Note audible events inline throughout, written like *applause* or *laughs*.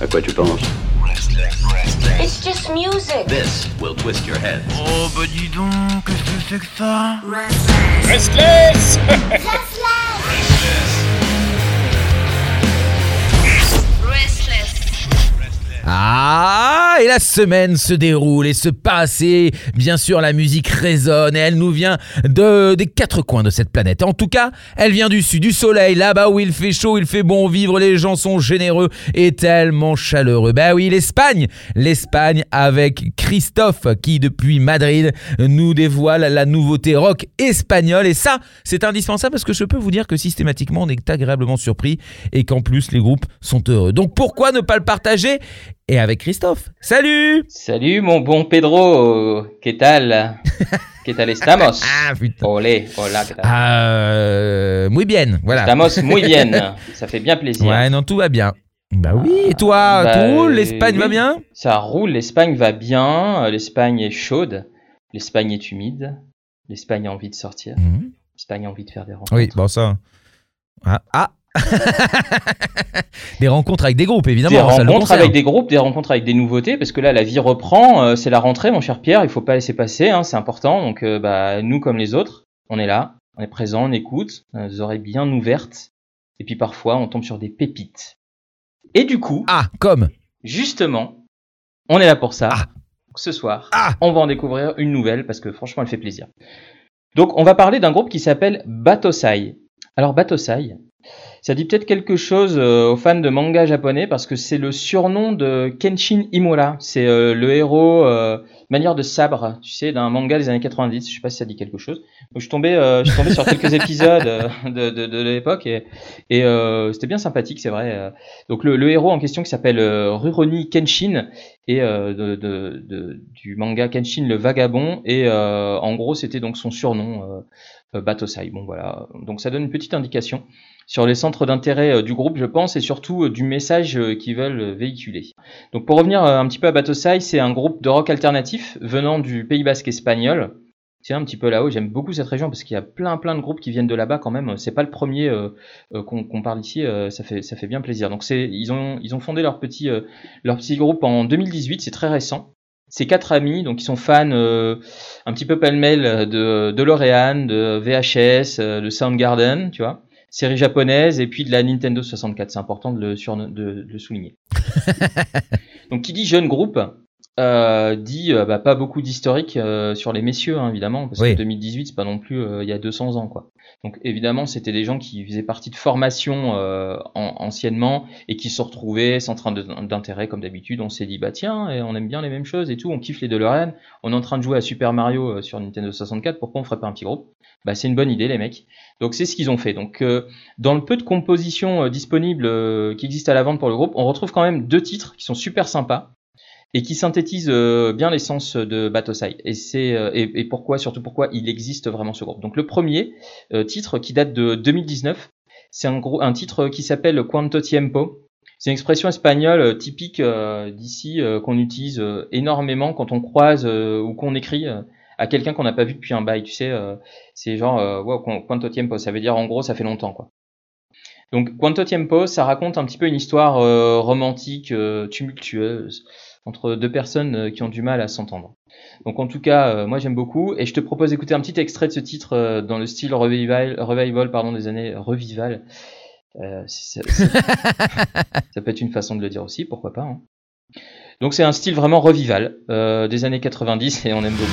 À quoi tu penses It's just music. This will twist your head. Oh bah dis donc, qu'est-ce que c'est que ça Restless Restless. Ah, et la semaine se déroule et se passe et bien sûr la musique résonne et elle nous vient de, des quatre coins de cette planète. En tout cas, elle vient du sud, du soleil, là-bas où il fait chaud, il fait bon vivre, les gens sont généreux et tellement chaleureux. Bah oui, l'Espagne, l'Espagne avec Christophe qui depuis Madrid nous dévoile la nouveauté rock espagnole et ça, c'est indispensable parce que je peux vous dire que systématiquement on est agréablement surpris et qu'en plus les groupes sont heureux. Donc pourquoi ne pas le partager et avec Christophe. Salut Salut mon bon Pedro, ¿qué tal? ¿Qué tal estamos? *laughs* Ah putain. Olé, hola, ¿qué tal? Euh, muy bien, voilà. Estamos muy bien, *laughs* ça fait bien plaisir. Ouais, non, tout va bien. Bah oui, et toi, Bah, tout roule? L'Espagne va bien? Ça roule, l'Espagne va bien, l'Espagne est chaude, l'Espagne est humide, l'Espagne a envie de sortir, Mhm. l'Espagne a envie de faire des rencontres. Oui, bon ça... Ah, ah. *laughs* Des rencontres avec des groupes, évidemment. des rencontres avec des groupes, des rencontres avec des nouveautés, parce que là la vie reprend, euh, c'est la rentrée mon cher Pierre, il faut pas laisser passer, hein, c'est important, donc euh, bah, nous comme les autres, on est là, on est présent, on écoute, euh, les oreilles bien ouvertes, et puis parfois on tombe sur des pépites. Et du coup, Ah, comme justement, on est là pour ça. Ah. Ce soir, Ah. on va en découvrir une nouvelle, parce que franchement elle fait plaisir. Donc on va parler d'un groupe qui s'appelle Batosai. Alors Batosai, ça dit peut-être quelque chose euh, aux fans de manga japonais parce que c'est le surnom de Kenshin Himura. C'est euh, le héros euh, manière de sabre, tu sais, d'un manga des années 90. Je sais pas si ça dit quelque chose. Donc, je suis tombé, euh, je suis tombé sur quelques *laughs* épisodes euh, de, de, de l'époque et, et euh, c'était bien sympathique, c'est vrai. Donc le, le héros en question qui s'appelle euh, Rurouni Kenshin et euh, de, de, du manga Kenshin le vagabond et euh, en gros c'était donc son surnom Batosai. Bon voilà, donc ça donne une petite indication sur les centres d'intérêt euh, du groupe, je pense, et surtout euh, du message euh, qu'ils veulent véhiculer. Donc pour revenir un petit peu à Batosai, c'est un groupe de rock alternatif venant du Pays Basque espagnol. Tiens, un petit peu là-haut, j'aime beaucoup cette région parce qu'il y a plein plein de groupes qui viennent de là-bas quand même. C'est pas le premier qu'on parle ici, ça fait ça fait bien plaisir. Donc ils ont ils ont fondé leur petit leur petit groupe en 2018, c'est très récent. C'est quatre amis, donc ils sont fans un petit peu pêle-mêle de de L'Oréal, de VHS, de Soundgarden, tu vois série japonaise et puis de la Nintendo 64. C'est important de le, surno- de, de le souligner. *laughs* Donc, qui dit jeune groupe euh, dit euh, bah, pas beaucoup d'historique euh, sur les messieurs, hein, évidemment, parce Oui. que 2018, c'est pas non plus euh, il y a 200 ans, quoi. Donc, évidemment, c'était des gens qui faisaient partie de formations euh, en- anciennement et qui se retrouvaient sans train d'intérêt, comme d'habitude. On s'est dit, bah tiens, et on aime bien les mêmes choses et tout, on kiffe les DeLorean, on est en train de jouer à Super Mario euh, sur Nintendo 64, pourquoi on ferait pas un petit groupe? Bah, c'est une bonne idée, les mecs. Donc c'est ce qu'ils ont fait. Donc euh, dans le peu de compositions euh, disponibles euh, qui existent à la vente pour le groupe, on retrouve quand même deux titres qui sont super sympas et qui synthétisent euh, bien l'essence de Batosai. Et c'est euh, et, et pourquoi surtout pourquoi il existe vraiment ce groupe. Donc le premier euh, titre qui date de 2019, c'est un gros un titre qui s'appelle Quanto Tiempo. C'est une expression espagnole typique d'ici qu'on utilise énormément quand on croise ou qu'on écrit à quelqu'un qu'on n'a pas vu depuis un bail. Tu sais, c'est genre wow, qu- quanto tiempo, ça veut dire en gros ça fait longtemps quoi. Donc quanto tiempo, ça raconte un petit peu une histoire romantique tumultueuse entre deux personnes euh, qui ont du mal à s'entendre. Donc en tout cas, euh, moi j'aime beaucoup et je te propose d'écouter un petit extrait de ce titre euh, dans le style revival, revival pardon des années revival. Euh, ça *laughs* peut être une façon de le dire aussi, pourquoi pas. hein. Donc c'est un style vraiment revival euh, des années 90 et on aime beaucoup.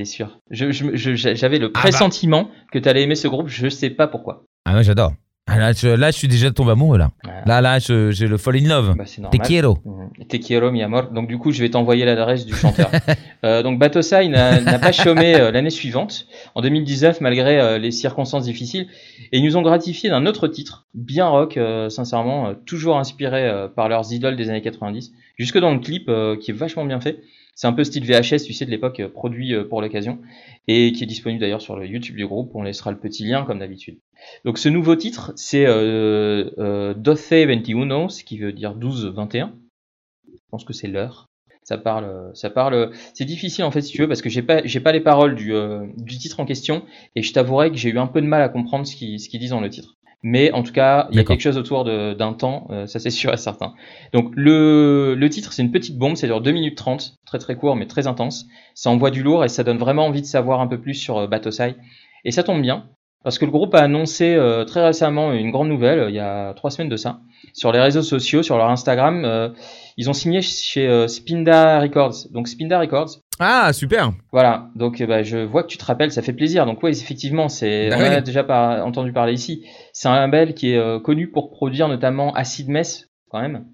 Étais sûr. Je- je- je- J'avais le Ah bah. pressentiment que tu allais aimer ce groupe, je sais pas pourquoi. Ah ouais, j'adore. Ah, là, je, là, je suis déjà tombé amoureux, là. Là, là, j'ai le fall in love. Bah, Te quiero. Mhm. Te quiero, mi amor. Donc du coup, je vais t'envoyer l'adresse du chanteur. *laughs* Euh, donc Batosai n'a n'a pas chômé euh, l'année suivante, en 2019, malgré euh, les circonstances difficiles, et ils nous ont gratifié d'un autre titre, bien rock, euh, sincèrement, toujours inspiré par leurs idoles des années 90, jusque dans le clip qui est vachement bien fait. C'est un peu style VHS, tu sais, de l'époque, euh, produit euh, pour l'occasion, et qui est disponible d'ailleurs sur le YouTube du groupe. On laissera le petit lien comme d'habitude. Donc ce nouveau titre, c'est euh, euh, Doce 21, ce qui veut dire 12-21. Je pense que c'est l'heure. Ça parle, ça parle. C'est difficile en fait si tu veux parce que j'ai pas, j'ai pas les paroles du, euh, du titre en question et je t'avouerai que j'ai eu un peu de mal à comprendre ce qu'ils, ce qu'ils disent dans le titre. Mais en tout cas, il y a quelque chose autour de- d'un temps, euh, ça c'est *laughs* sûr et certain. Donc le, le titre, c'est une petite bombe, ça dure 2 minutes 30, très très court mais très intense. Ça envoie du lourd et ça donne vraiment envie de savoir un peu plus sur euh, Batosai. Et ça tombe bien, parce que le groupe a annoncé euh, très récemment une grande nouvelle, euh, il y a trois semaines de ça, sur les réseaux sociaux, sur leur Instagram. euh, ils ont signé chez euh, Spinda Records. Donc Spinda Records, Ah, super. voilà, donc euh, bah, je vois que tu te rappelles, ça fait plaisir. Donc oui, effectivement, c'est, Bah on en a oui. déjà par- entendu parler ici. C'est un label qui est euh, connu pour produire notamment Acid Mess, quand même,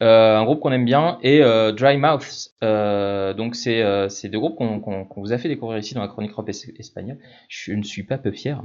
Euh, un groupe qu'on aime bien, et euh, Dry Mouths. Euh, donc c'est euh, deux groupes qu'on vous a fait découvrir ici dans la chronique rock es- espagnole. Je ne suis pas peu fier.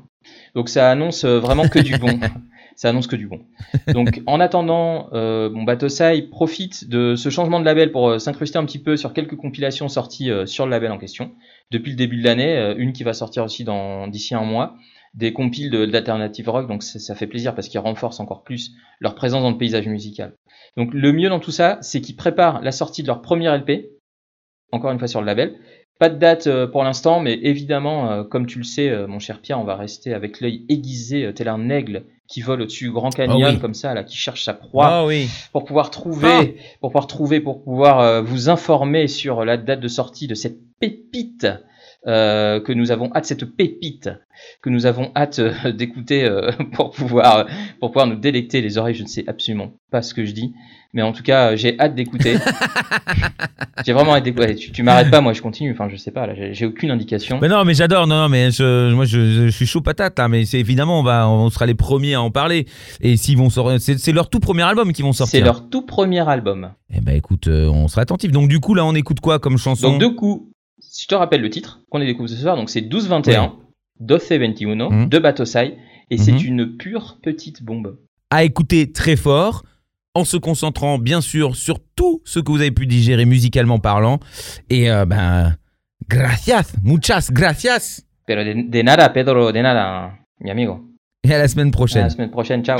Donc ça annonce euh, vraiment que du bon. *laughs* ça annonce que du bon. Donc en attendant, euh, bon, Batosai profite de ce changement de label pour s'incruster un petit peu sur quelques compilations sorties euh, sur le label en question depuis le début de l'année, euh, une qui va sortir aussi dans d'ici un mois, des compiles de- d'alternative rock, donc ça, fait plaisir parce qu'ils renforcent encore plus leur présence dans le paysage musical. Donc le mieux dans tout ça, c'est qu'ils préparent la sortie de leur premier LP, encore une fois sur le label. Pas de date euh, pour l'instant, mais évidemment, euh, comme tu le sais, euh, mon cher Pierre, on va rester avec l'œil aiguisé, tel un aigle qui vole au-dessus du Grand Canyon, Ah oui. comme ça, là, qui cherche sa proie Ah oui. pour pouvoir trouver, Ah. pour pouvoir trouver, pour pouvoir vous informer sur la date de sortie de cette pépite euh, que nous avons hâte, cette pépite que nous avons hâte euh, *laughs* d'écouter euh, *laughs* pour pouvoir pour pouvoir nous délecter les oreilles. Je ne sais absolument pas ce que je dis, mais en tout cas, j'ai hâte d'écouter. *laughs* j'ai vraiment hâte d'écouter. Tu, tu m'arrêtes pas, moi je continue. Enfin, je sais pas, là, j'ai aucune indication. Mais non, mais j'adore. Non, non, mais je, moi, je, je suis chaud patate. Là, mais c'est évidemment, on va, on sera les premiers à en parler. Et s'ils vont sortir, c'est, leur tout premier album qu'ils vont sortir. C'est leur tout premier album. Eh ben, écoute, on sera attentif. Donc, du coup, là, on écoute quoi comme chanson? Donc, deux coups, si je te rappelle le titre qu'on a découvert ce soir, donc c'est 12-21, Doce 21, Mhm. de Batosai, et c'est Mhm. une pure petite bombe. à écouter très fort, en se concentrant bien sûr sur tout ce que vous avez pu digérer musicalement parlant. Et euh, ben, gracias, muchas gracias. Pero de, de nada, Pedro, de nada, mi amigo. Et à la semaine À prochaine. la semaine prochaine, ciao.